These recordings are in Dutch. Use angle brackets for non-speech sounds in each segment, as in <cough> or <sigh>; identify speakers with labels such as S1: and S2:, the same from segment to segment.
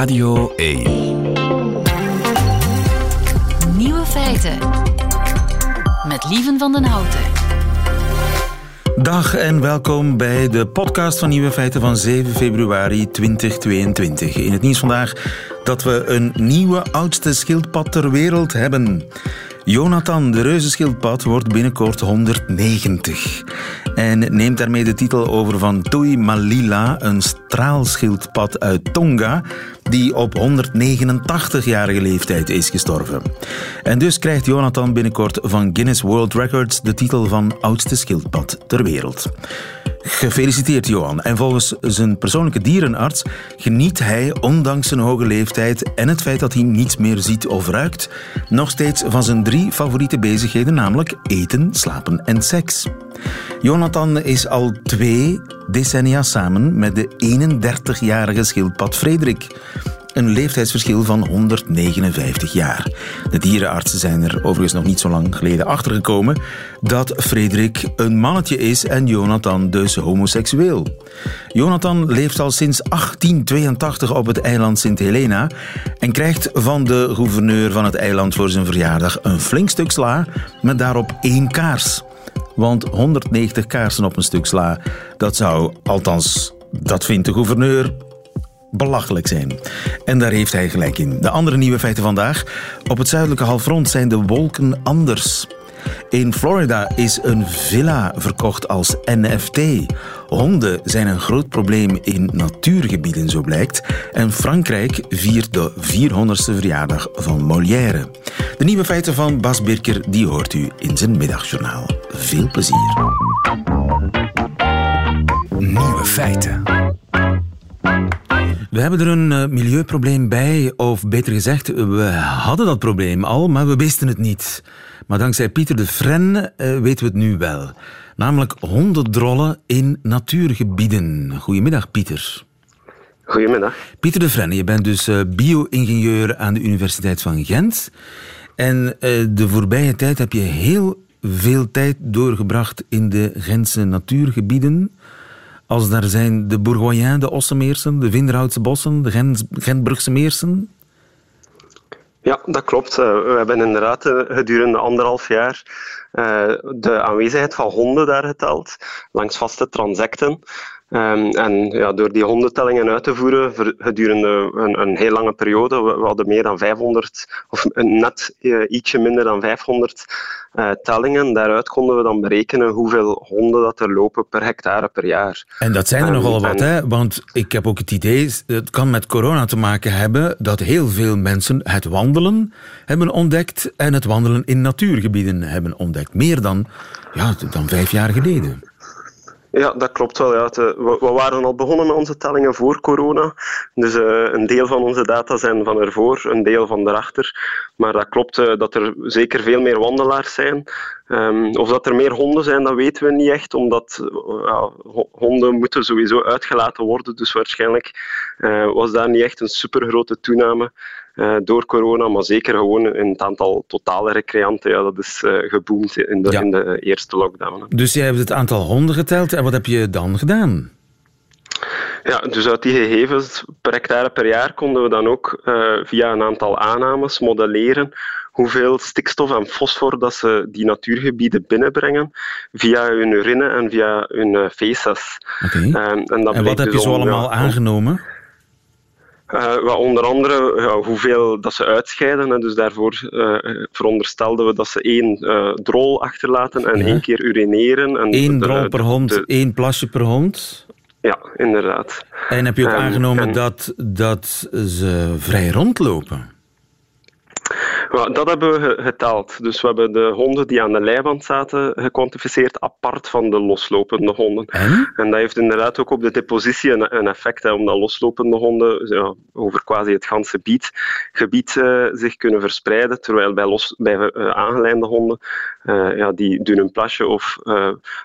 S1: Radio 1.
S2: Nieuwe feiten. Met Lieven van den Houten.
S3: Dag en welkom bij de podcast van Nieuwe Feiten van 7 februari 2022. In het nieuws vandaag dat we een nieuwe oudste schildpad ter wereld hebben. Jonathan, de reuzenschildpad, wordt binnenkort 190 en neemt daarmee de titel over van Tui Malila, een straalschildpad uit Tonga, die op 189-jarige leeftijd is gestorven. En dus krijgt Jonathan binnenkort van Guinness World Records de titel van oudste schildpad ter wereld. Gefeliciteerd, Johan. En volgens zijn persoonlijke dierenarts geniet hij, ondanks zijn hoge leeftijd en het feit dat hij niets meer ziet of ruikt, nog steeds van zijn drie favoriete bezigheden, namelijk eten, slapen en seks. Jonathan is al twee decennia samen met de 31-jarige schildpad Frederik een leeftijdsverschil van 159 jaar. De dierenartsen zijn er overigens nog niet zo lang geleden achtergekomen dat Frederik een mannetje is en Jonathan dus homoseksueel. Jonathan leeft al sinds 1882 op het eiland Sint Helena en krijgt van de gouverneur van het eiland voor zijn verjaardag een flink stuk sla met daarop één kaars. Want 190 kaarsen op een stuk sla, dat zou, althans, dat vindt de gouverneur, belachelijk zijn. En daar heeft hij gelijk in. De andere nieuwe feiten vandaag. Op het zuidelijke halfrond zijn de wolken anders. In Florida is een villa verkocht als NFT. Honden zijn een groot probleem in natuurgebieden, zo blijkt. En Frankrijk viert de 400ste verjaardag van Molière. De nieuwe feiten van Bas Birker die hoort u in zijn middagjournaal. Veel plezier.
S1: Nieuwe feiten.
S3: We hebben er een uh, milieuprobleem bij, of beter gezegd, we hadden dat probleem al, maar we wisten het niet. Maar dankzij Pieter de Fren uh, weten we het nu wel. Namelijk hondendrollen in natuurgebieden. Goedemiddag, Pieter.
S4: Goedemiddag.
S3: Pieter de Fren, je bent dus uh, bio-ingenieur aan de Universiteit van Gent. En de voorbije tijd heb je heel veel tijd doorgebracht in de Gentse natuurgebieden. Als daar zijn de Bourgoin, de Ossemeersen, de Vinderhoutse bossen, de Gent Gentbrugse meersen.
S4: Ja, dat klopt. We hebben inderdaad gedurende anderhalf jaar de aanwezigheid van honden daar geteld, langs vaste transecten. Um, en ja, door die hondentellingen uit te voeren gedurende een, een heel lange periode, we, we, hadden meer dan 500, of net uh, ietsje minder dan 500 uh, tellingen. Daaruit konden we dan berekenen hoeveel honden dat er lopen per hectare per jaar.
S3: En dat zijn er um, nogal wat, en, hè? want ik heb ook het idee, het kan met corona te maken hebben, dat heel veel mensen het wandelen hebben ontdekt en het wandelen in natuurgebieden hebben ontdekt. Meer dan, ja, dan vijf jaar geleden.
S4: Ja, dat klopt wel. Ja. We, we, waren al begonnen met onze tellingen voor corona. Dus uh, een deel van onze data zijn van ervoor, een deel van erachter. Maar dat klopt uh, dat er zeker veel meer wandelaars zijn. Um, of dat er meer honden zijn, dat weten we niet echt, omdat honden moeten sowieso uitgelaten worden. Dus waarschijnlijk was daar niet echt een supergrote toename. Uh, door corona, maar zeker gewoon in het aantal totale recreanten. Ja, dat is uh, geboomd in de, ja. in de eerste lockdown.
S3: Dus jij hebt het aantal honden geteld en wat heb je dan gedaan?
S4: Ja, dus uit die gegevens per hectare per jaar konden we dan ook uh, via een aantal aannames modelleren hoeveel stikstof en fosfor dat ze die natuurgebieden binnenbrengen via hun urine en via hun feces.
S3: Okay. en, en, en wat heb je dus zo allemaal ja, aangenomen?
S4: Uh, onder andere ja, hoeveel dat ze uitscheiden. Hè. Dus daarvoor uh, veronderstelden we dat ze één drol achterlaten en ja. één keer urineren. En
S3: Eén de, drol per hond, de, één plasje per hond?
S4: Ja, inderdaad.
S3: En heb je ook um, aangenomen en, dat, dat ze vrij rondlopen?
S4: Nou, dat hebben we geteld. Dus we hebben de honden die aan de leiband zaten gekwantificeerd apart van de loslopende honden.
S3: En,
S4: en dat heeft inderdaad ook op de depositie een, een effect, hè, omdat loslopende honden ja, over quasi het ganse gebied, gebied uh, zich kunnen verspreiden, terwijl bij, los, bij uh, aangelijnde honden, uh, ja, die doen een plasje of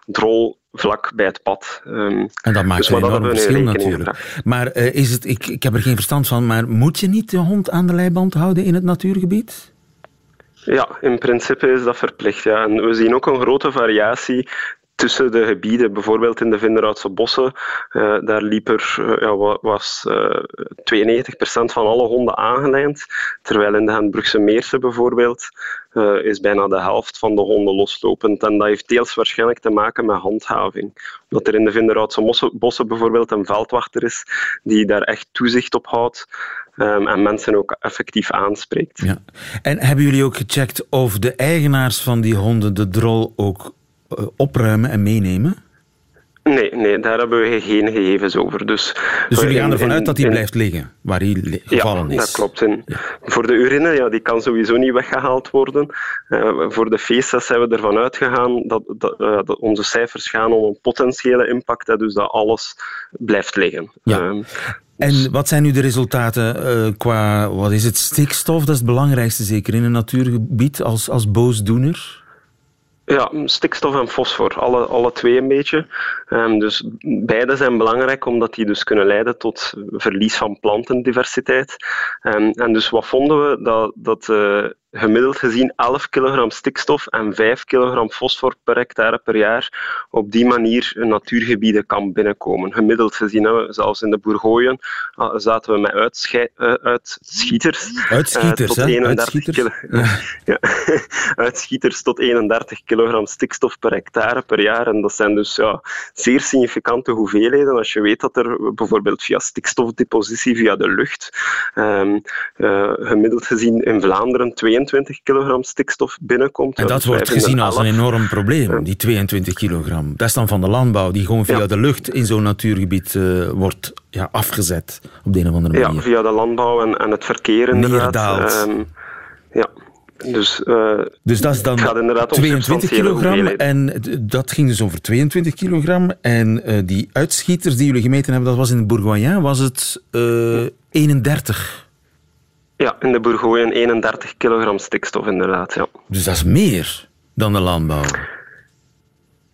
S4: drol vlak bij het pad. Um,
S3: en dat maakt dus een enorm verschil natuurlijk. Gebracht. Maar uh, is het, ik, ik heb er geen verstand van, maar moet je niet de hond aan de leiband houden in het natuurgebied?
S4: Ja, in principe is dat verplicht. Ja. En we zien ook een grote variatie tussen de gebieden, bijvoorbeeld in de Vinderoudse bossen, uh, daar liep er, uh, ja, was uh, 92% van alle honden aangelijnd, terwijl in de Hendbrugse Meersen bijvoorbeeld is bijna de helft van de honden loslopend. En dat heeft deels waarschijnlijk te maken met handhaving. Omdat er in de Vinderoudse bossen bijvoorbeeld een veldwachter is die daar echt toezicht op houdt. Um, en mensen ook effectief aanspreekt.
S3: Ja. En hebben jullie ook gecheckt of de eigenaars van die honden de drol ook eh, opruimen en meenemen?
S4: Nee, nee, daar hebben we geen gegevens over. Dus,
S3: dus jullie gaan ervan uit dat hij blijft liggen, waar hij gevallen
S4: is?
S3: Ja,
S4: dat klopt. En Voor de urine, ja, die kan sowieso niet weggehaald worden. Uh, voor de feestjes zijn we ervan uitgegaan dat, dat, uh, dat, onze cijfers gaan om een potentiële impact, hè, dus dat alles blijft liggen.
S3: Ja. Um, en wat zijn nu de resultaten qua, wat is het, stikstof? Dat is het belangrijkste zeker in een natuurgebied als, als boosdoener?
S4: Ja, stikstof en fosfor, alle, alle twee een beetje. Um, dus beide zijn belangrijk omdat die dus kunnen leiden tot verlies van plantendiversiteit. Um, en dus wat vonden we? Dat, dat uh, gemiddeld gezien 11 kilogram stikstof en 5 kilogram fosfor per hectare per jaar op die manier natuurgebieden kan binnenkomen. Gemiddeld gezien, zelfs in de Bourgooien ah, zaten we met uitschij, uitschieters.
S3: Uitschieters, tot 31 uitschieters? Kilo,
S4: ja. <laughs> ja. <laughs> uitschieters tot 31 kilogram stikstof per hectare per jaar. En dat zijn dus ja, zeer significante hoeveelheden. Als je weet dat er bijvoorbeeld via stikstofdepositie via de lucht um, uh, gemiddeld gezien in Vlaanderen 22 22 kilogram stikstof binnenkomt.
S3: En dat wordt gezien als een enorm probleem, die 22 kilogram. Dat is dan van de landbouw, die gewoon via ja. de lucht in zo'n natuurgebied uh, wordt ja, afgezet op de een of andere manier.
S4: Ja, via de landbouw en, en het verkeer inderdaad. Um, ja. Dus, uh,
S3: dus dat is dan 22 kilogram. En dat ging dus over 22 kilogram. En uh, die uitschieters die jullie gemeten hebben, dat was in Bourgoin, was het uh, 31
S4: ja, in de Bourgooien 31 kilogram stikstof inderdaad. Ja.
S3: Dus dat is meer dan de landbouw?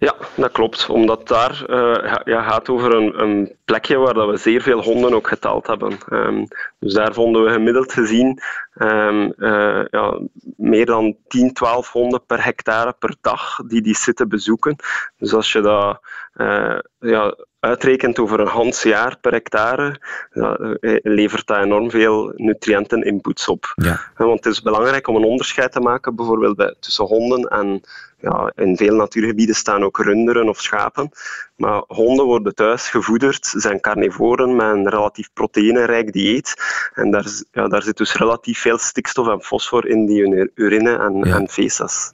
S4: Ja, dat klopt. Omdat daar uh, ja, gaat over een, een, plekje waar dat we zeer veel honden ook geteld hebben. Um, dus daar vonden we gemiddeld gezien um, uh, ja, meer dan 10, 12 honden per hectare per dag die die zitten bezoeken. Dus als je dat uh, ja, uitrekent over een Hans jaar per hectare, ja, eh, levert dat enorm veel nutriënten-inputs op.
S3: Ja.
S4: Want het is belangrijk om een onderscheid te maken, bijvoorbeeld bij, tussen honden en ja, in veel natuurgebieden staan ook runderen of schapen. Maar honden worden thuis gevoederd, zijn carnivoren met een relatief proteïnerijk dieet. En daar, ja, daar zit dus relatief veel stikstof en fosfor in die urine en, ja. en feces.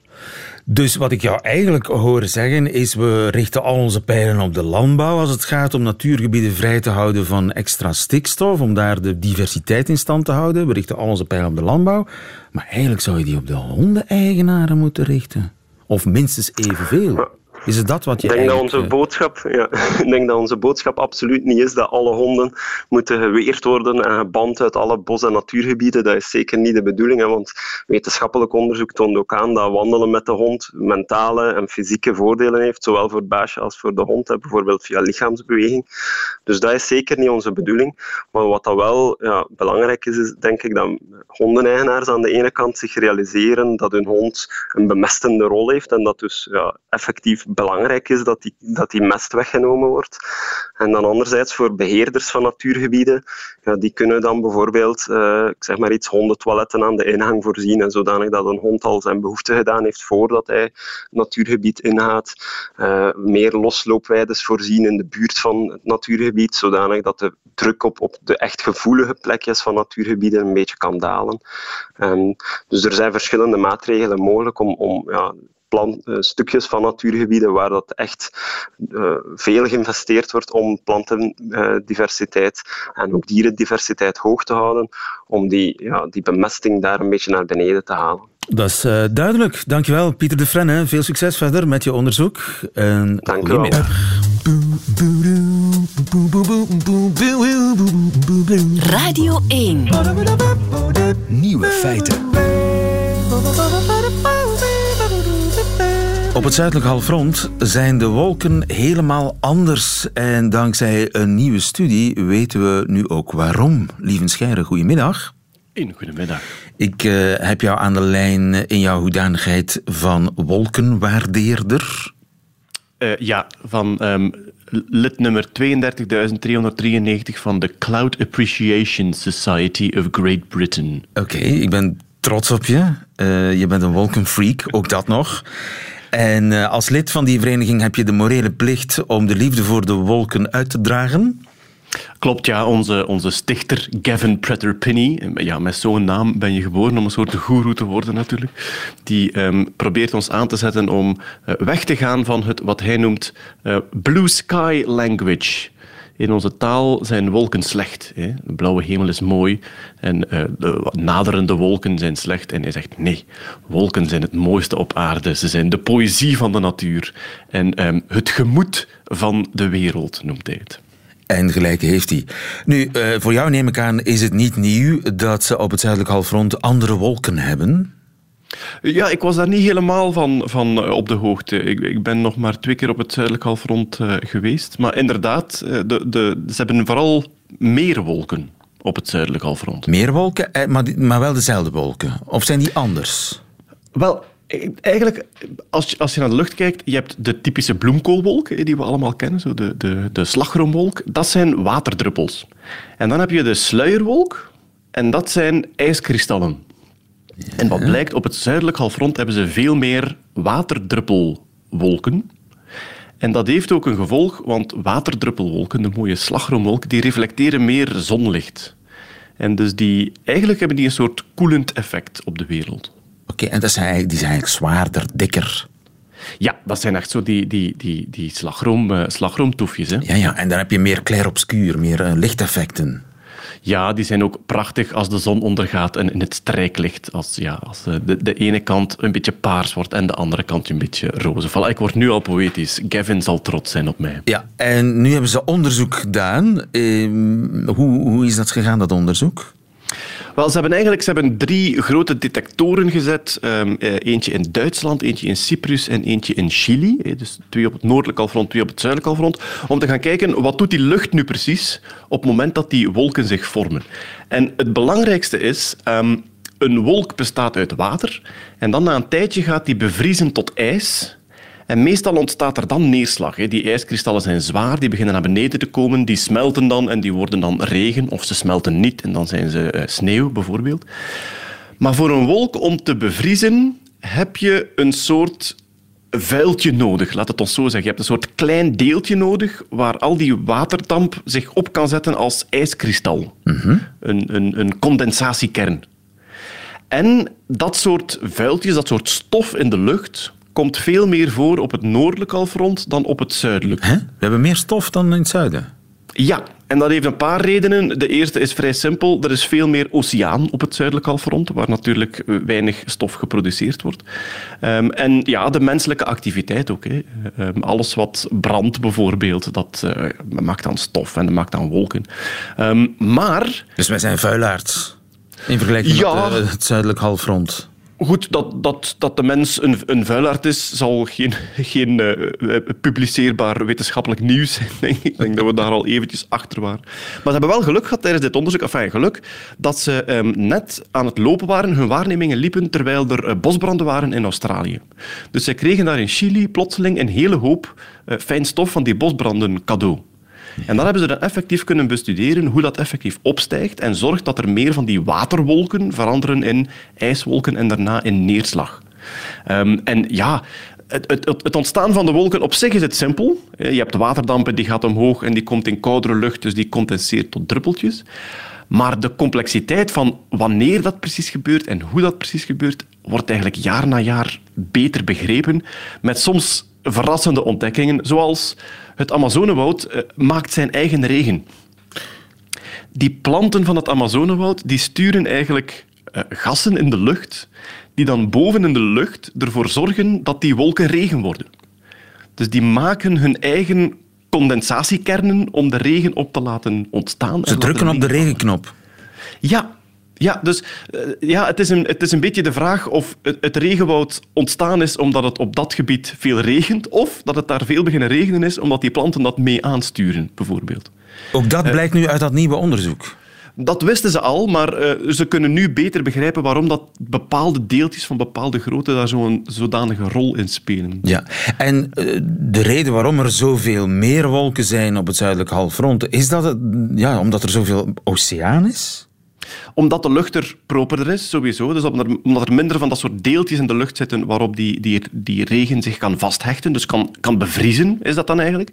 S3: Dus wat ik jou eigenlijk hoor zeggen is, we richten al onze pijlen op de landbouw als het gaat om natuurgebieden vrij te houden van extra stikstof, om daar de diversiteit in stand te houden. We richten al onze pijlen op de landbouw. Maar eigenlijk zou je die op de hondeneigenaren moeten richten. Of minstens evenveel. Is het dat wat je
S4: ik denk dat onze
S3: eh,
S4: boodschap, ja, <laughs> Ik denk dat onze boodschap absoluut niet is dat alle honden moeten geweerd worden en geband uit alle bos- en natuurgebieden. Dat is zeker niet de bedoeling, hè, want wetenschappelijk onderzoek toont ook aan dat wandelen met de hond mentale en fysieke voordelen heeft, zowel voor het baasje als voor de hond, hè, bijvoorbeeld via lichaamsbeweging. Dus dat is zeker niet onze bedoeling. Maar wat dat wel ja, belangrijk is, is denk ik dat hondeneigenaars aan de ene kant zich realiseren dat hun hond een bemestende rol heeft en dat dus ja, effectief belangrijk is dat die, dat die mest weggenomen wordt. En dan anderzijds voor beheerders van natuurgebieden, ja, die kunnen dan bijvoorbeeld, uh, ik zeg maar iets, hondentoiletten aan de ingang voorzien en zodanig dat een hond al zijn behoefte gedaan heeft voordat hij het natuurgebied ingaat. Uh, meer losloopwijdes voorzien in de buurt van het natuurgebied, zodanig dat de druk op, op de echt gevoelige plekjes van natuurgebieden een beetje kan dalen. Um, dus er zijn verschillende maatregelen mogelijk om, om ja, plant, uh, stukjes van natuurgebieden waar dat echt uh, veel geïnvesteerd wordt om plantendiversiteit uh, en ook dierendiversiteit hoog te houden, om die, ja, die bemesting daar een beetje naar beneden te halen.
S3: Dat is uh, duidelijk. Dankjewel, Pieter de Frenne. Veel succes verder met je onderzoek. En
S4: Dank u wel.
S2: Radio 1.
S1: Nieuwe feiten.
S3: Op het zuidelijk halfrond zijn de wolken helemaal anders. En dankzij een nieuwe studie weten we nu ook waarom. Lieven Scheire, goedemiddag.
S5: Een goedemiddag.
S3: Ik uh, heb jou aan de lijn in jouw hoedanigheid van wolkenwaardeerder.
S5: Uh, ja, van um, lid nummer 32.393 van de Cloud Appreciation Society of Great Britain.
S3: Oké, ik ben trots op je. Uh, je bent een wolkenfreak, ook dat nog. En uh, als lid van die vereniging heb je de morele plicht om de liefde voor de wolken uit te dragen.
S5: Klopt, ja. Onze, onze stichter Gavin Pretter-Pinney, ja, met zo'n naam ben je geboren om een soort goeroe te worden natuurlijk, die um, probeert ons aan te zetten om uh, weg te gaan van het, wat hij noemt blue sky language. In onze taal zijn wolken slecht. Hè. De blauwe hemel is mooi en uh, de naderende wolken zijn slecht. En hij zegt nee, wolken zijn het mooiste op aarde. Ze zijn de poëzie van de natuur en um, het gemoed van de wereld, noemt hij het.
S3: En gelijk heeft hij. Nu, uh, voor jou neem ik aan, is het niet nieuw dat ze op het zuidelijk halfrond andere wolken hebben?
S5: Ja, ik was daar niet helemaal van, van uh, op de hoogte. Ik, ik, ben nog maar twee keer op het zuidelijk halfrond uh, geweest. Maar inderdaad, de, de, ze hebben vooral meer wolken op het zuidelijk halfrond.
S3: Meer wolken, maar, maar wel dezelfde wolken? Of zijn die anders?
S5: Wel, Eigenlijk, als je, als je naar de lucht kijkt, je hebt de typische bloemkoolwolk, die we allemaal kennen, zo de, de, de slagroomwolk. Dat zijn waterdruppels. En dan heb je de sluierwolk, en dat zijn ijskristallen. En wat blijkt, op het zuidelijk halfrond hebben ze veel meer waterdruppelwolken. En dat heeft ook een gevolg, want waterdruppelwolken, de mooie slagroomwolken, die reflecteren meer zonlicht. En dus die, eigenlijk hebben die een soort koelend effect op de wereld.
S3: Oké, en dat zijn, die zijn eigenlijk zwaarder, dikker.
S5: Ja, dat zijn echt zo die, die, die, die slagroom, uh, slagroomtoefjes. Hè?
S3: Ja, ja, en dan heb je meer clair-obscuur, meer uh, lichteffecten.
S5: Ja, die zijn ook prachtig als de zon ondergaat en in het strijklicht. Als, ja, als eh, de, de ene kant een beetje paars wordt en de andere kant een beetje roze. Voilà, ik word nu al poëtisch. Gavin zal trots zijn op mij.
S3: Ja, en nu hebben ze onderzoek gedaan. Eh, hoe, hoe is dat gegaan, dat onderzoek?
S5: Wel, ze hebben eigenlijk ze hebben drie grote detectoren gezet. Um, eentje in Duitsland, eentje in Cyprus en eentje in Chili. Dus twee op het noordelijk halfrond, twee op het zuidelijk halfrond. Om te gaan kijken, wat doet die lucht nu precies op het moment dat die wolken zich vormen. En het belangrijkste is... Um, een wolk bestaat uit water en dan na een tijdje gaat die bevriezen tot ijs en meestal ontstaat er dan neerslag. Die ijskristallen zijn zwaar, die beginnen naar beneden te komen, die smelten dan en die worden dan regen, of ze smelten niet en dan zijn ze uh, sneeuw bijvoorbeeld. Maar voor een wolk om te bevriezen heb je een soort vuiltje nodig, laat het ons zo zeggen. Je hebt een soort klein deeltje nodig waar al die waterdamp zich op kan zetten als ijskristal. een, een, een condensatiekern. En dat soort vuiltjes, dat soort stof in de lucht, komt veel meer voor op het noordelijk halfrond dan op het zuidelijk.
S3: Hè? We hebben meer stof dan in het zuiden.
S5: Ja, en dat heeft een paar redenen. De eerste is vrij simpel. Er is veel meer oceaan op het zuidelijk halfrond, waar natuurlijk weinig stof geproduceerd wordt. Um, en ja, de menselijke activiteit ook. Hè. Um, alles wat brandt bijvoorbeeld, dat uh, maakt dan stof en dat maakt dan wolken. Um, maar...
S3: Dus wij zijn vuilaards in vergelijking ja, met uh, het zuidelijk halfrond.
S5: Goed, dat, dat, dat de mens een, een is, zal geen, geen uh, publiceerbaar wetenschappelijk nieuws zijn, <laughs> ik. Denk dat we daar al eventjes achter waren. Maar ze hebben wel geluk gehad tijdens dit onderzoek, enfin geluk, dat ze um, net aan het lopen waren, hun waarnemingen liepen, terwijl er uh, bosbranden waren in Australië. Dus zij kregen daar in Chili plotseling een hele hoop fijn stof van die bosbranden cadeau. En dan hebben ze dan effectief kunnen bestuderen hoe dat effectief opstijgt en zorgt dat er meer van die waterwolken veranderen in ijswolken en daarna in neerslag. Um, en ja, het, het, het, ontstaan van de wolken op zich is het simpel. Je hebt waterdampen, die gaat omhoog en die komt in koudere lucht, dus die condenseert tot druppeltjes. Maar de complexiteit van wanneer dat precies gebeurt en hoe dat precies gebeurt, wordt eigenlijk jaar na jaar beter begrepen. Met soms verrassende ontdekkingen, zoals het Amazonewoud uh, maakt zijn eigen regen. Die planten van het Amazonewoud die sturen eigenlijk uh, gassen in de lucht, die dan boven in de lucht ervoor zorgen dat die wolken regen worden. Dus die maken hun eigen condensatiekernen om de regen op te laten ontstaan.
S3: Ze drukken op de regenknop.
S5: Ja, ja, dus uh, ja, het, is een, het is een beetje de vraag of het, het, regenwoud ontstaan is omdat het op dat gebied veel regent, of dat het daar veel beginnen regenen is omdat die planten dat mee aansturen, bijvoorbeeld.
S3: Ook dat uh, blijkt nu uit dat nieuwe onderzoek.
S5: Dat wisten ze al, maar uh, ze kunnen nu beter begrijpen waarom dat bepaalde deeltjes van bepaalde grootte daar zo'n zodanige rol in spelen.
S3: Ja, en uh, de reden waarom er zoveel meer wolken zijn op het zuidelijke halfrond, is dat het, ja, omdat er zoveel oceaan is?
S5: Omdat de lucht er properder is, sowieso. Dus omdat er minder van dat soort deeltjes in de lucht zitten waarop die, die, die regen zich kan vasthechten, dus kan, kan bevriezen, is dat dan eigenlijk.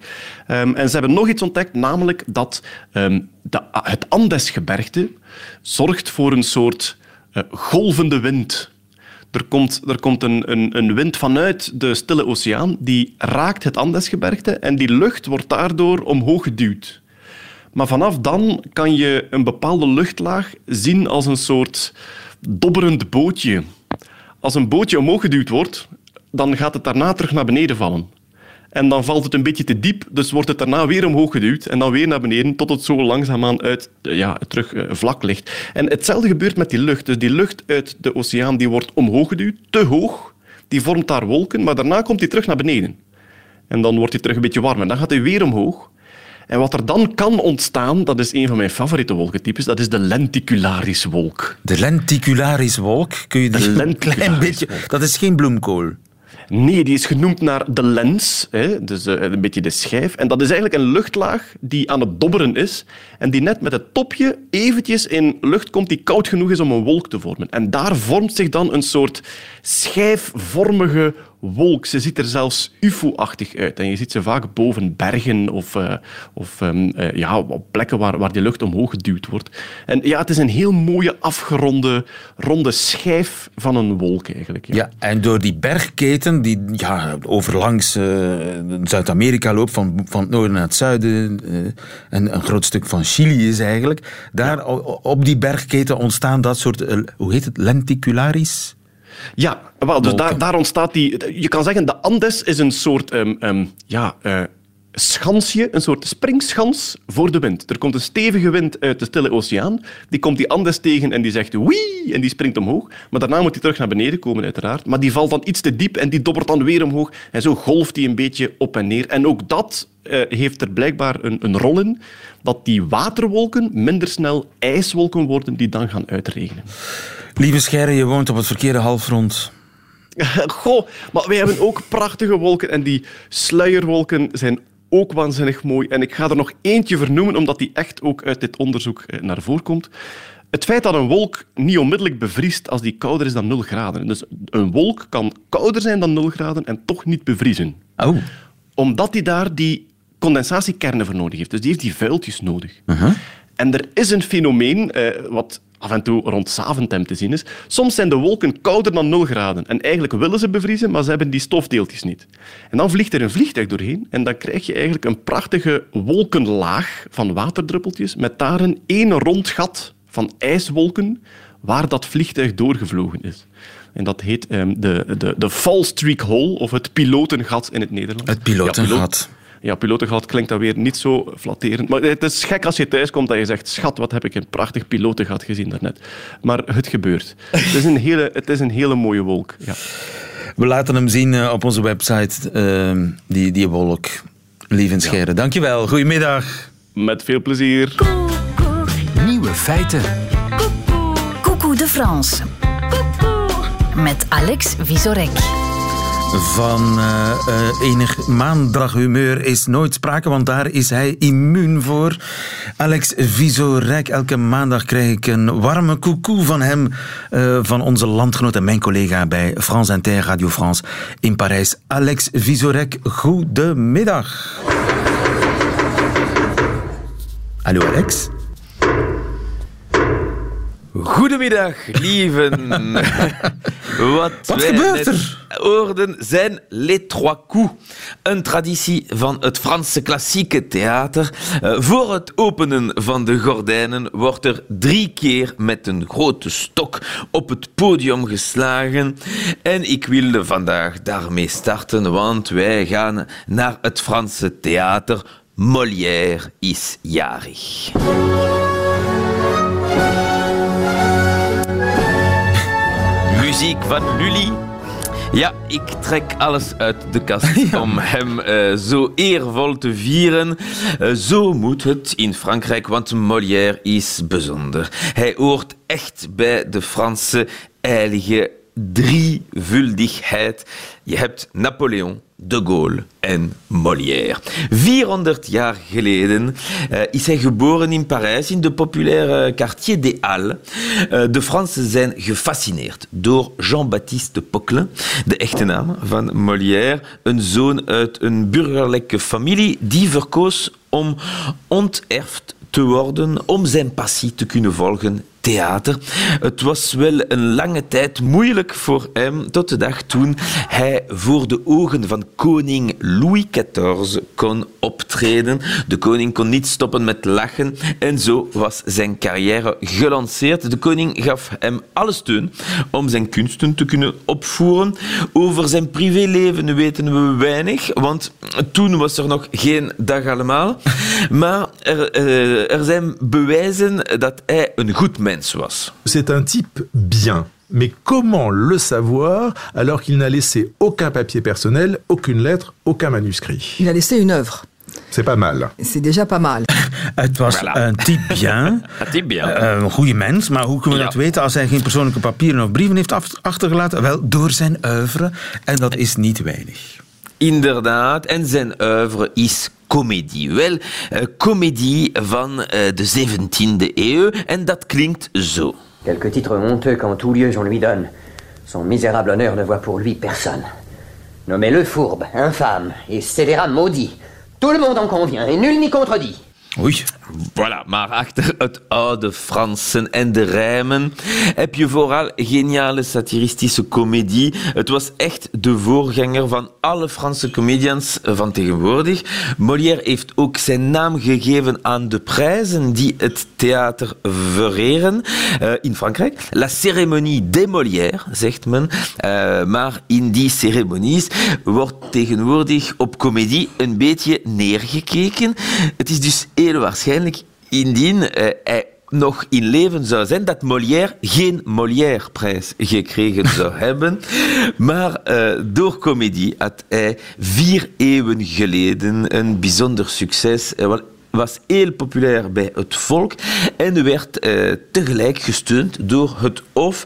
S5: Um, en ze hebben nog iets ontdekt, namelijk dat um, de, het Andesgebergte zorgt voor een soort uh, golvende wind. Er komt, er komt een, een, een, wind vanuit de stille oceaan, die raakt het Andesgebergte en die lucht wordt daardoor omhoog geduwd. Maar vanaf dan kan je een bepaalde luchtlaag zien als een soort dobberend bootje. Als een bootje omhoog geduwd wordt, dan gaat het daarna terug naar beneden vallen. En dan valt het een beetje te diep, dus wordt het daarna weer omhoog geduwd en dan weer naar beneden, tot het zo langzaamaan uit, ja, terug eh, vlak ligt. En hetzelfde gebeurt met die lucht. Dus die lucht uit de oceaan die wordt omhoog geduwd, te hoog, die vormt daar wolken, maar daarna komt die terug naar beneden. En dan wordt hij terug een beetje warm en dan gaat hij weer omhoog. En wat er dan kan ontstaan, dat is een van mijn favoriete wolkentypes, dat is de lenticulariswolk.
S3: De lenticulariswolk? Kun je die een klein beetje... Dat is geen bloemkool.
S5: Nee, die is genoemd naar de lens, hè, dus uh, een beetje de schijf. En dat is eigenlijk een luchtlaag die aan het dobberen is en die net met het topje eventjes in lucht komt die koud genoeg is om een wolk te vormen. En daar vormt zich dan een soort schijfvormige wolk. Ze ziet er zelfs ufo-achtig uit. En je ziet ze vaak boven bergen of, uh, of um, uh, ja, op plekken waar, waar die lucht omhoog geduwd wordt. En ja, het is een heel mooie afgeronde ronde schijf van een wolk eigenlijk.
S3: Ja, ja en door die bergketen die ja, overlangs uh, Zuid-Amerika loopt, van, van het noorden naar het zuiden, en een groot stuk van Chili is eigenlijk, daar ja. op die bergketen ontstaan dat soort, hoe heet het, lenticularis?
S5: Ja, wel, dus daar, daar, ontstaat die... Je kan zeggen, de Andes is een soort um, um, ja, uh, schansje, een soort springschans voor de wind. Er komt een stevige wind uit de stille oceaan, die komt die Andes tegen en die zegt wee, en die springt omhoog. Maar daarna moet hij terug naar beneden komen, uiteraard. Maar die valt dan iets te diep en die dobbert dan weer omhoog. En zo golft hij een beetje op en neer. En ook dat uh, heeft er blijkbaar een, een rol in, dat die waterwolken minder snel ijswolken worden die dan gaan uitregenen.
S3: Lieve Scheire, je woont op het verkeerde halfrond. <laughs>
S5: Goh, maar wij hebben ook prachtige wolken en die sluierwolken zijn ook waanzinnig mooi. En ik ga er nog eentje vernoemen, omdat die echt ook uit dit onderzoek eh, naar voren komt. Het feit dat een wolk niet onmiddellijk bevriest als die kouder is dan 0 graden. Dus een wolk kan kouder zijn dan 0 graden en toch niet bevriezen.
S3: Oh.
S5: Omdat die daar die condensatiekernen voor nodig heeft. Dus die heeft die vuiltjes nodig. Uh -huh. En er is een fenomeen, eh, wat af en toe rond Zaventem te zien is. Soms zijn de wolken kouder dan 0 graden. En eigenlijk willen ze bevriezen, maar ze hebben die stofdeeltjes niet. En dan vliegt er een vliegtuig doorheen en dan krijg je eigenlijk een prachtige wolkenlaag van waterdruppeltjes met daarin één rond gat van ijswolken waar dat vliegtuig doorgevlogen is. En dat heet um, de, de, de Fallstreak Hole, of het pilotengat in het Nederlands.
S3: Het pilotengat.
S5: Ja, ja, pilotengat klinkt dat weer niet zo flatterend. Maar het is gek als je thuis komt dat je zegt, schat, wat heb ik een prachtig pilotengat gezien daarnet. Maar het gebeurt. het, is een hele, het is een hele mooie wolk. Ja.
S3: We laten hem zien eh, op onze website, uh, die, die wolk. Lief en Scheire. Ja. Dankjewel. Goedemiddag.
S5: Met veel plezier.
S1: Nieuwe feiten.
S2: Coucou de France. Met Alex Visorek.
S3: Van uh, uh, enig maandaghumeur is nooit sprake, want daar is hij immuun voor. Alex Visorek, elke maandag krijg ik een warme coucou van hem, uh, van onze landgenoot en mijn collega bij France Inter, Radio France in Parijs. Alex Visorek, goedemiddag. Hallo Alex.
S6: Goedemiddag, lieven. <laughs>
S3: Wat, Wat gebeurt er?
S6: Hoorden zijn Les Trois Coups. Een traditie van het Franse klassieke theater. Uh, voor het openen van de gordijnen wordt er drie keer met een grote stok op het podium geslagen. En ik wilde vandaag daarmee starten, want wij gaan naar het Franse theater. Molière is jarig. Muziek van Lully. Ja, ik trek alles uit de kast <laughs> om hem uh, zo eervol te vieren. Uh, zo moet het in Frankrijk, want Molière is bijzonder. Hij hoort echt bij de Franse heilige drievuldigheid. Je hebt Napoleon, de Gaulle en Molière. 400 jaar geleden uh, is hij geboren in Parijs, in de populaire quartier des Halles. Uh, de Fransen zijn gefascineerd door Jean-Baptiste Poquelin, de echte naam van Molière, een zoon uit een burgerlijke familie die verkoos om onterfd te worden, om zijn passie te kunnen volgen theater. Het was wel een lange tijd moeilijk voor hem, tot de dag toen hij voor de ogen van koning Louis XIV kon optreden. De koning kon niet stoppen met lachen en zo was zijn carrière gelanceerd. De koning gaf hem alle steun om zijn kunsten te kunnen opvoeren. Over zijn privéleven weten we weinig, want toen was er nog geen dag allemaal. Maar er, eh, er zijn bewijzen dat hij een goed mens
S7: C'est un type bien. Mais comment le savoir alors qu'il n'a laissé aucun papier personnel, aucune lettre, aucun manuscrit?
S8: Il a laissé une œuvre.
S7: C'est pas mal.
S8: C'est déjà pas mal. <laughs>
S3: Het was voilà. een type bien. <laughs>
S6: een type bien.
S3: Een goede mens, maar hoe kunnen we ja. dat weten? Als hij geen persoonlijke papieren of brieven heeft achtergelaten? Wel, door zijn oeuvre. En dat is niet weinig.
S6: Inderdaad, en zijn oeuvre is comédie. Wel, uh, comédie van uh, de 17e eeuw, en dat klinkt zo.
S9: Quelques titres honteux qu'en tout lieu on lui donne. Son misérable honneur ne voit pour lui personne. Nommez-le fourbe, infâme et scélérat maudit. Tout le monde en convient et nul n'y contredit.
S3: Oei.
S6: Voilà, maar achter het oude Fransen en de rijmen heb je vooral geniale satiristische comedie. Het was echt de voorganger van alle Franse comedians van tegenwoordig. Molière heeft ook zijn naam gegeven aan de prijzen die het theater vereren uh, in Frankrijk. La cérémonie des Molières, zegt men. Uh, maar in die ceremonies wordt tegenwoordig op comedie een beetje neergekeken. Het is dus heel waarschijnlijk indien uh, hij nog in leven zou zijn, dat Molière geen Molière-prijs gekregen zou <laughs> hebben. Maar uh, door comedie had hij vier eeuwen geleden een bijzonder succes. Uh, was heel populair bij het volk en werd uh, tegelijk gesteund door het Hof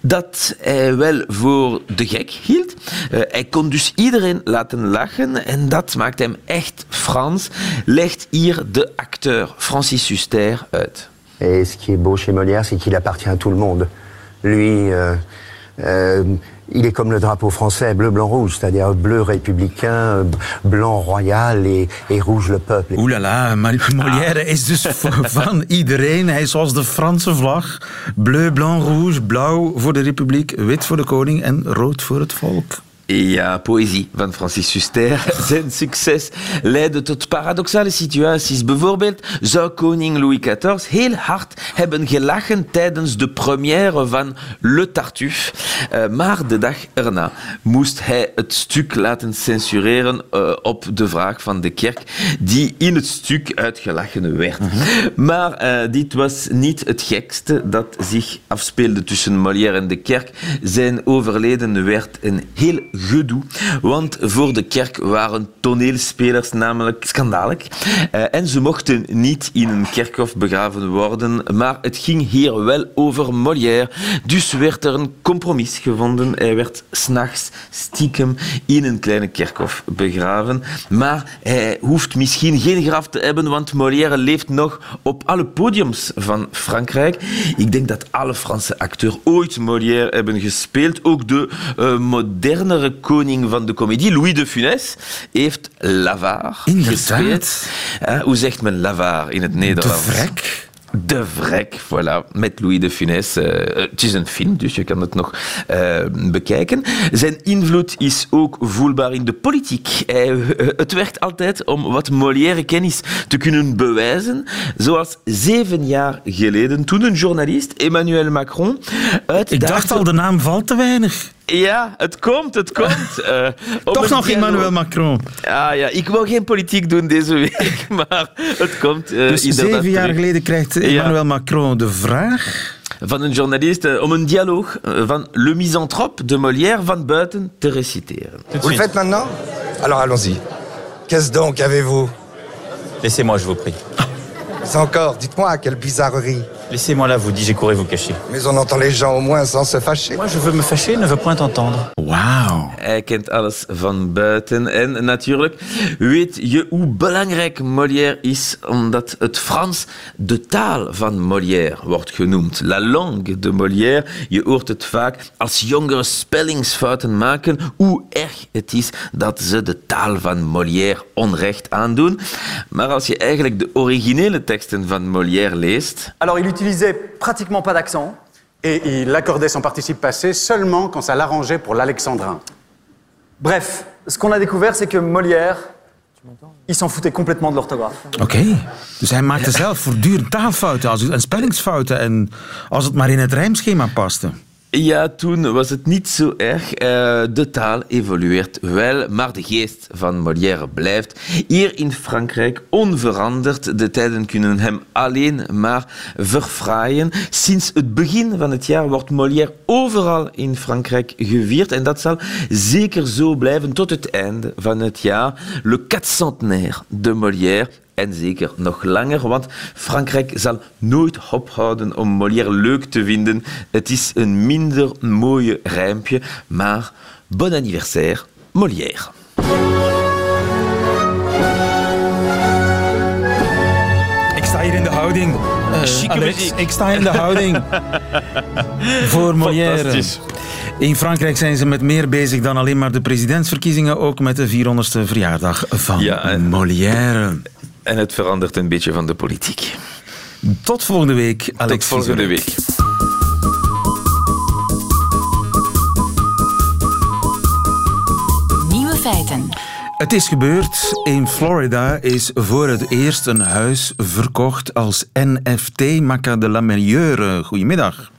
S6: dat hij wel voor de gek hield. Uh, hij kon dus iedereen laten lachen en dat maakt hem echt Frans. Legt hier de acteur Francis Huster uit.
S10: Et ce qui est beau chez Molière, c'est qu'il appartient à tout le monde. Lui, euh, euh, il est comme le drapeau français, bleu, blanc, rouge, c'est-à-dire bleu républicain, blanc royal et, et rouge le peuple.
S3: Là là, Molière is dus van iedereen. Hij is zoals de Franse vlag. Bleu, blanc, rouge, blauw voor de republiek, wit voor de koning en rood voor het volk.
S6: Ja, poëzie van Francis Huster. <laughs> Zijn succes leidde tot paradoxale situaties. Bijvoorbeeld zou koning Louis XIV heel hard hebben gelachen tijdens de première van Le Tartuffe. Uh, maar de dag erna moest hij het stuk laten censureren uh, op de vraag van de kerk, die in het stuk uitgelachen werd. Mm -hmm. Maar uh, dit was niet het gekste dat zich afspeelde tussen Molière en de kerk. Zijn overleden werd een heel gedoe. Want voor de kerk waren toneelspelers namelijk schandalig. Uh, en ze mochten niet in een kerkhof begraven worden. Maar het ging hier wel over Molière. Dus werd er een compromis gevonden. Hij werd s'nachts stiekem in een kleine kerkhof begraven. Maar hij hoeft misschien geen graf te hebben, want Molière leeft nog op alle podiums van Frankrijk. Ik denk dat alle Franse acteurs ooit Molière hebben gespeeld. Ook de uh, modernere koning van de comedie, Louis de Funès, heeft Lavar gespeeld. Hoe zegt men Lavar in het Nederlands?
S3: De vrek.
S6: De vrek, voilà, met Louis de Funès. Uh, het is een film, dus je kan het nog uh, bekijken. Zijn invloed is ook voelbaar in de politiek. Hij, uh, het werkt altijd om wat Molière kennis te kunnen bewijzen. Zoals zeven jaar geleden, toen een journalist, Emmanuel Macron, uit
S3: Ik dacht al, de naam valt te weinig.
S6: Ja, het komt, het komt. <laughs> Uh,
S3: Toch nog Emmanuel Macron.
S6: Ja, ja, ik wil geen politiek doen deze week, <laughs> maar het komt. Uh,
S3: dus zeven jaar
S6: terug.
S3: geleden krijgt Emmanuel ja. Macron de vraag...
S6: van een journalist eh, om een dialoog van Le Misanthrope de Molière van buiten te reciteren.
S8: Vous le faites maintenant Alors allons-y. Qu'est-ce donc avez-vous
S11: Laissez-moi, je vous prie.
S8: Mais encore, dites-moi, quelle bizarrerie.
S11: Laissez-moi là, vous dis, j'ai couru vous cacher.
S8: Mais on entend les gens au moins sans se fâcher.
S11: Moi, je veux me fâcher, ne veux point entendre.
S3: Wauw.
S6: Hij kent alles van buiten. En natuurlijk weet je hoe belangrijk Molière is, omdat het Frans de taal van Molière wordt genoemd. La langue de Molière. Je hoort het vaak als jongeren spellingsfouten maken, hoe erg het is dat ze de taal van Molière onrecht aandoen. Maar als je eigenlijk de originele teksten van Molière leest,
S12: Alors, il utilisait pratiquement pas d'accent et il accordait son participe passé seulement quand ça l'arrangeait pour l'alexandrin. Bref, ce qu'on a découvert, c'est que Molière, il s'en foutait complètement de l'orthographe.
S3: Oké. Dus hij maakte zelf voortdurend taalfouten en spellingsfouten. En als het maar in het rijmschema paste.
S6: Ja, toen was het niet zo erg. Eh, de taal evolueert wel, maar de geest van Molière blijft. Hier in Frankrijk onveranderd. De tijden kunnen hem alleen maar verfraaien. Sinds het begin van het jaar wordt Molière overal in Frankrijk gevierd. En dat zal zeker zo blijven tot het einde van het jaar. Le quatcentenaire de Molière. En zeker nog langer, want Frankrijk zal nooit ophouden om Molière leuk te vinden. Het is een minder mooie rijmpje, maar bon anniversaire, Molière.
S3: Ik sta hier in de houding. Eh, Alex,
S6: muziek.
S3: ik sta in de houding. <laughs> Voor Molière. In Frankrijk zijn ze met meer bezig dan alleen maar de presidentsverkiezingen. Ook met de 400ste verjaardag van
S6: Ja, en-
S3: Molière.
S6: En het verandert een beetje van de politiek.
S3: Tot volgende week, Alex.
S6: Tot volgende week.
S2: Nieuwe feiten.
S3: Het is gebeurd. In Florida is voor het eerst een huis verkocht als NFT. Maca de la Meilleure. Goedemiddag.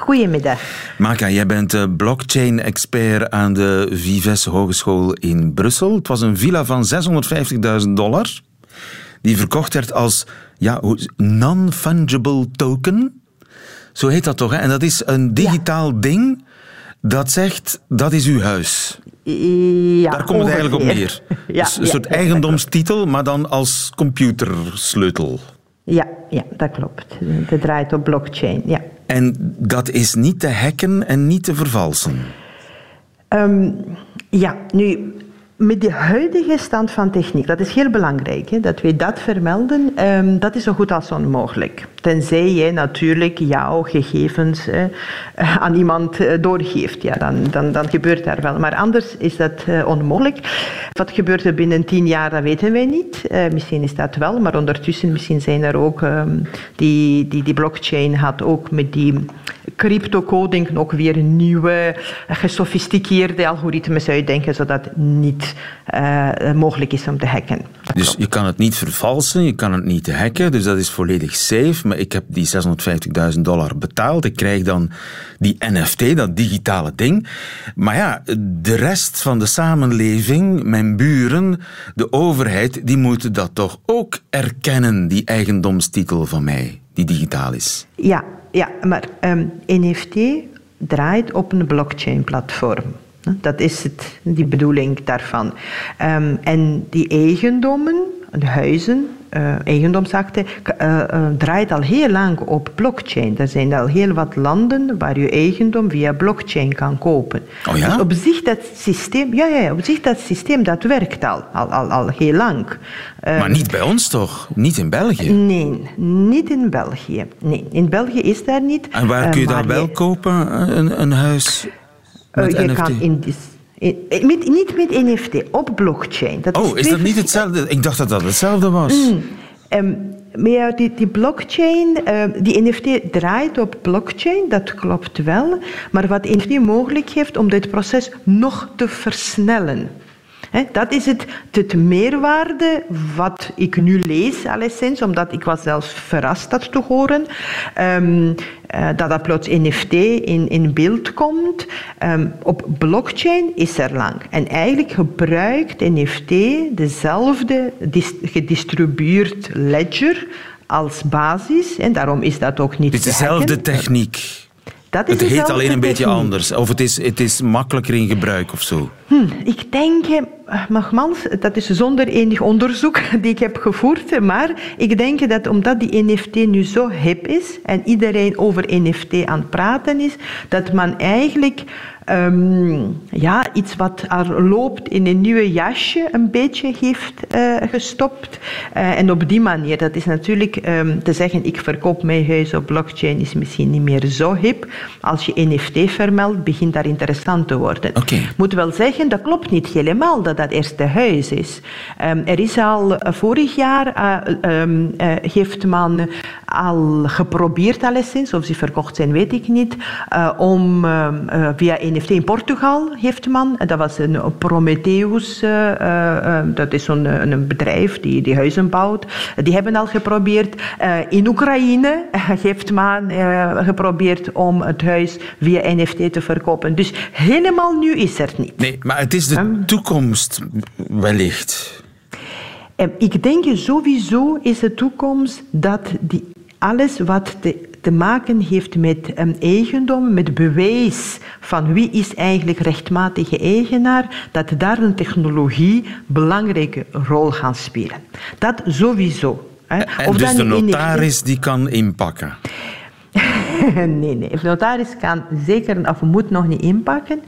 S13: Goedemiddag.
S3: Maka, jij bent blockchain-expert aan de Vives Hogeschool in Brussel. Het was een villa van 650.000 dollar. Die verkocht werd als ja, non-fungible token. Zo heet dat toch? Hè? En dat is een digitaal ding dat zegt, dat is uw huis.
S13: Ja,
S3: Daar komt het eigenlijk op neer. <laughs>
S13: Ja,
S3: dus een soort eigendomstitel, maar dan als computersleutel.
S13: Ja, ja, dat klopt. Het draait op blockchain, ja.
S3: En dat is niet te hacken en niet te vervalsen.
S13: Ehm, ja, nu, met de huidige stand van techniek, dat is heel belangrijk, hè, dat we dat vermelden, ehm, dat is zo goed als onmogelijk. Tenzij jij natuurlijk jouw gegevens eh, aan iemand eh, doorgeeft, ja, dan, dan, dan gebeurt dat wel. Maar anders is dat eh, onmogelijk. Wat gebeurt er binnen tien jaar, dat weten wij niet. Misschien is dat wel, maar ondertussen misschien zijn er ook, ehm, die, die, die blockchain had ook met die cryptocoding nog weer nieuwe, gesofisticeerde algoritmes uitdenken, zodat het niet eh, mogelijk is om te hacken.
S3: Dus je kan het niet vervalsen, je kan het niet hacken, dus dat is volledig safe. Maar ik heb die 650.000 dollar betaald. Ik krijg dan die NFT, dat digitale ding. Maar ja, de rest van de samenleving, mijn buren, de overheid, die moeten dat toch ook erkennen, die eigendomstitel van mij, die digitaal is.
S13: Ja, ja maar ehm, NFT draait op een blockchain-platform. Dat is het, die bedoeling daarvan. Ehm, en die eigendommen, de huizen, eh, draait al heel lang op blockchain. Er zijn al heel wat landen waar je eigendom via blockchain kan kopen.
S3: Oh ja?
S13: Dus op zich dat systeem, ja, ja, ja, op zich dat systeem dat werkt al, al, al, al heel lang. Ehm,
S3: Maar niet bij ons toch? Niet in België?
S13: Nee, niet in België. Nee, in België is dat niet.
S3: En waar kun je dat wel
S13: je-
S3: kopen, een, een huis met
S13: je
S3: NFT?
S13: kan in eh, met, niet met NFT, op blockchain. Dat
S3: Oh, is dat niet hetzelfde? Ik dacht dat dat hetzelfde was.
S13: Mm. Ehm, maar ja, die, die blockchain, eh, die NFT draait op blockchain, dat klopt wel. Maar wat NFT mogelijk heeft om dit proces nog te versnellen. Dat is het, het meerwaarde wat ik nu lees, alleszins, omdat ik was zelfs verrast dat te horen. ehm, eh, dat dat plots NFT in, in beeld komt. Ehm, op blockchain is er lang. En eigenlijk gebruikt NFT dezelfde dis- gedistribueerd ledger als basis. En daarom is dat ook niet
S3: Het is dezelfde techniek.
S13: Dat is
S3: Het heet alleen een beetje anders. Of het is, het is makkelijker in gebruik of zo.
S13: Hm, ik denk, eh, nogmaals, dat is zonder enig onderzoek <laughs> die ik heb gevoerd, maar ik denk dat omdat die NFT nu zo hip is en iedereen over NFT aan het praten is, dat man eigenlijk ehm, ja, iets wat er loopt in een nieuwe jasje een beetje heeft eh, gestopt. Eh, en op die manier, dat is natuurlijk ehm, te zeggen, ik verkoop mijn huis op blockchain is misschien niet meer zo hip. Als je NFT vermeldt, begint dat interessant te worden. Ik moet wel zeggen, dat klopt niet helemaal dat dat eerste huis is. Ehm, er is al eh, vorig jaar, eh, ehm, eh, heeft man al geprobeerd alleszins, of ze verkocht zijn weet ik niet, om ehm, eh, via NFT in Portugal heeft man, dat was een Prometheus, dat is een, een bedrijf die, die huizen bouwt, die hebben al geprobeerd. In Oekraïne <laughs> heeft man geprobeerd om het huis via NFT te verkopen. Dus helemaal nu is er niet.
S3: Nee, maar het is de toekomst wellicht.
S13: Eh, Ik denk sowieso is de toekomst dat die, alles wat te, te maken heeft met um, eigendom, met bewijs van wie is eigenlijk rechtmatige eigenaar, dat daar een technologie belangrijke rol gaat spelen. Dat sowieso. hè.
S3: En
S13: Of
S3: dus de
S13: in-
S3: notaris die kan inpakken. <laughs> <laughs>
S13: nee, nee. Notaris kan zeker of moet nog niet inpakken.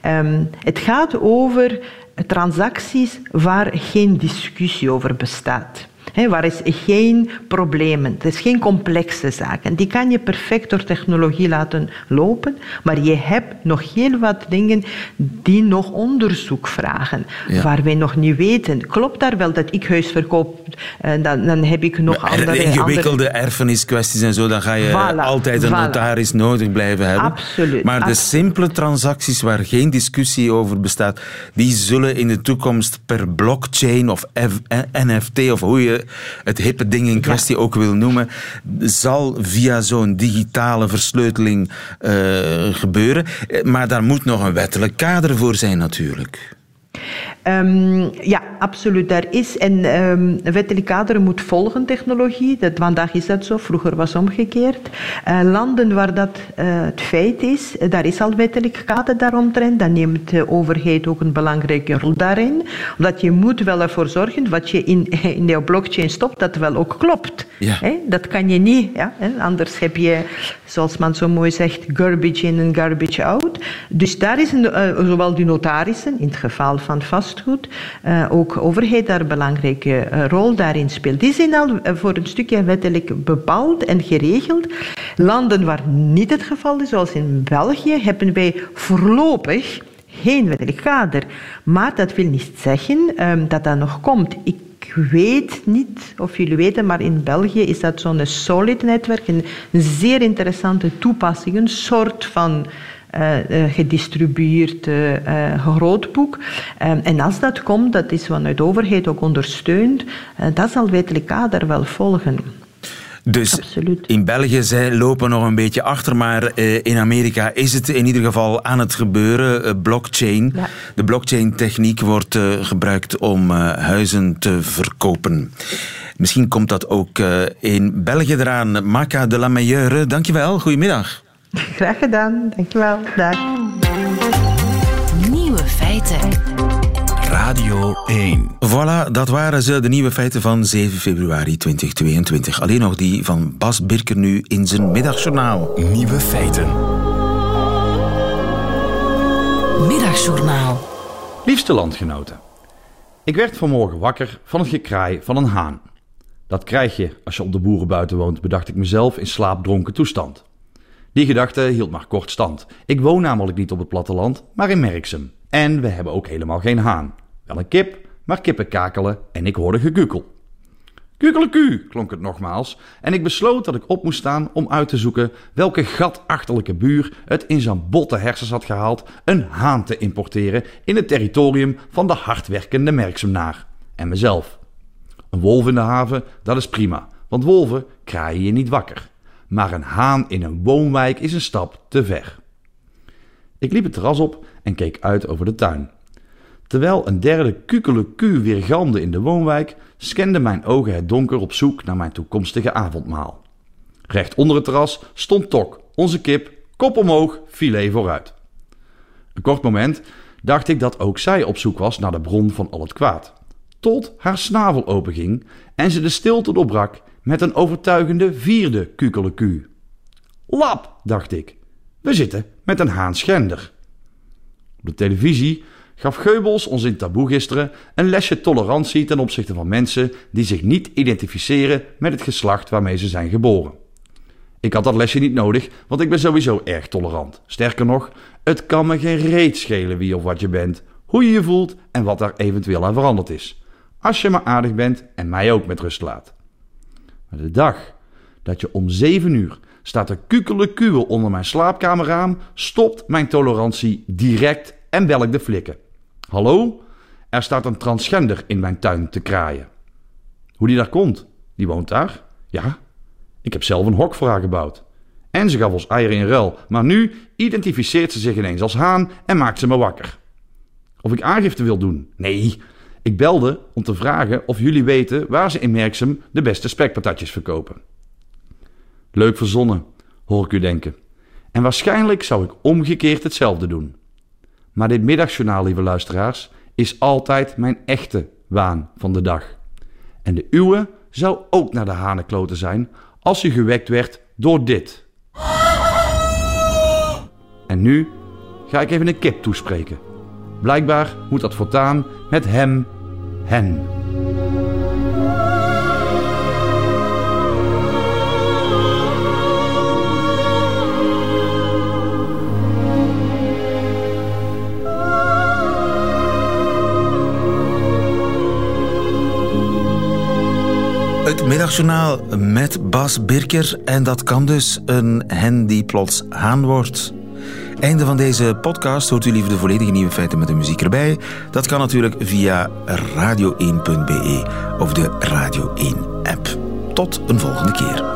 S13: Ehm, het gaat over transacties waar geen discussie over bestaat. Waar is geen problemen, het is geen complexe zaken. Die kan je perfect door technologie laten lopen, maar je hebt nog heel wat dingen die nog onderzoek vragen,
S3: Ja.
S13: waar wij nog niet weten. Klopt daar wel dat ik huis verkoop, en dan, dan heb ik nog
S3: Er-
S13: andere...
S3: ingewikkelde
S13: andere...
S3: erfeniskwesties en zo, dan ga je
S13: Voilà,
S3: altijd een
S13: voilà.
S3: notaris nodig blijven hebben.
S13: Absoluut,
S3: Maar de simpele transacties waar geen discussie over bestaat, die zullen in de toekomst per blockchain of F- NFT of hoe je het hippe ding in kwestie ook wil noemen, zal via zo'n digitale versleutaling eh, gebeuren. Eh, Maar daar moet nog een wettelijk kader voor zijn natuurlijk.
S13: Ehm, ja, absoluut. Daar is en ehm wettelijk kader moet volgen technologie. Dat, vandaag is dat zo, vroeger was omgekeerd. Eh, landen waar dat eh, het feit is, eh, daar is al wettelijk kader daaromtrent. Dan neemt de overheid ook een belangrijke rol daarin. Omdat je moet wel ervoor zorgen wat je in, <laughs> in jouw blockchain stopt, dat wel ook klopt.
S3: Ja.
S13: Dat kan je niet. Ja? Anders heb je, zoals men zo mooi zegt, garbage in en garbage out. Dus daar is een, zowel de notarissen, in het geval van vastgoed, eh, ook overheid daar een belangrijke eh, rol daarin speelt. Die zijn al eh, voor een stukje wettelijk bepaald en geregeld. Landen waar niet het geval is, zoals in België, hebben wij voorlopig geen wettelijk kader. Maar dat wil niet zeggen ehm, dat dat nog komt. Ik weet niet of jullie weten, maar in België is dat zo'n Solid-netwerk, een zeer interessante toepassing, een soort van gedistribueerd eh, eh, grootboek. Ehm, en als dat komt, dat is vanuit de overheid ook ondersteund, eh, dat zal wettelijk kader wel volgen.
S3: Dus in België, zij lopen nog een beetje achter, maar eh, in Amerika is het in ieder geval aan het gebeuren. Eh, blockchain. De blockchain-techniek wordt eh, gebruikt om eh, huizen te verkopen. Misschien komt dat ook eh, in België eraan. Maca de la Meilleure, dankjewel. Goedemiddag.
S13: Graag gedaan, dankjewel. Dag.
S2: Nieuwe feiten.
S3: Radio 1. Voilà, dat waren ze, de nieuwe feiten van 7 februari 2022. Alleen nog die van Bas Birker nu in zijn middagjournaal.
S1: Nieuwe feiten.
S2: Middagjournaal.
S14: Liefste landgenoten. Ik werd vanmorgen wakker van het gekraai van een haan. Dat krijg je als je op de boeren buiten woont, bedacht ik mezelf in slaapdronken toestand. Die gedachte hield maar kort stand. Ik woon namelijk niet op het platteland, maar in Merksem. En we hebben ook helemaal geen haan. Wel een kip, maar kippen kakelen en ik hoorde gekukkel. Kukeleku, klonk het nogmaals, en ik besloot dat ik op moest staan om uit te zoeken welke gatachterlijke buur het in zijn botte hersens had gehaald een haan te importeren in het territorium van de hardwerkende Merksemnaar. En mezelf. Een wolf in de haven, dat is prima, want wolven kraaien je niet wakker. Maar een haan in een woonwijk is een stap te ver. Ik liep het terras op en keek uit over de tuin. Terwijl een derde kukeleku weer galmde in de woonwijk, scanden mijn ogen het donker op zoek naar mijn toekomstige avondmaal. Recht onder het terras stond Tok, onze kip, kop omhoog, filet vooruit. Een kort moment dacht ik dat ook zij op zoek was naar de bron van al het kwaad. Tot haar snavel openging en ze de stilte doorbrak met een overtuigende vierde kukeleku. Lap, dacht ik. We zitten met een haanschender. Op de televisie gaf Geubels ons in Taboe gisteren een lesje tolerantie ten opzichte van mensen die zich niet identificeren met het geslacht waarmee ze zijn geboren. Ik had dat lesje niet nodig, want ik ben sowieso erg tolerant. Sterker nog, het kan me geen reet schelen wie of wat je bent, hoe je je voelt en wat daar eventueel aan veranderd is. Als je maar aardig bent en mij ook met rust laat. De dag dat je om 7 uur staat te kukelen onder mijn slaapkamerraam, stopt mijn tolerantie direct en bel ik de flikken. Hallo? Er staat een transgender in mijn tuin te kraaien. Hoe die daar komt? Die woont daar? Ja. Ik heb zelf een hok voor haar gebouwd. En ze gaf ons eieren in ruil, maar nu identificeert ze zich ineens als haan en maakt ze me wakker. Of ik aangifte wil doen? Nee. Ik belde om te vragen of jullie weten waar ze in Merksem de beste spekpatatjes verkopen. Leuk verzonnen, hoor ik u denken. En waarschijnlijk zou ik omgekeerd hetzelfde doen. Maar dit middagjournaal, lieve luisteraars, is altijd mijn echte waan van de dag. En de uwe zou ook naar de hanenkloten zijn als u gewekt werd door dit. En nu ga ik even een kip toespreken. Blijkbaar moet dat voortaan met hem, hen.
S3: Het middagjournaal met Bas Birker. En dat kan dus een hen die plots haan wordt. Einde van deze podcast. Hoort u liever de volledige nieuwe feiten met de muziek erbij? Dat kan natuurlijk via radio1.be of de Radio 1 app. Tot een volgende keer.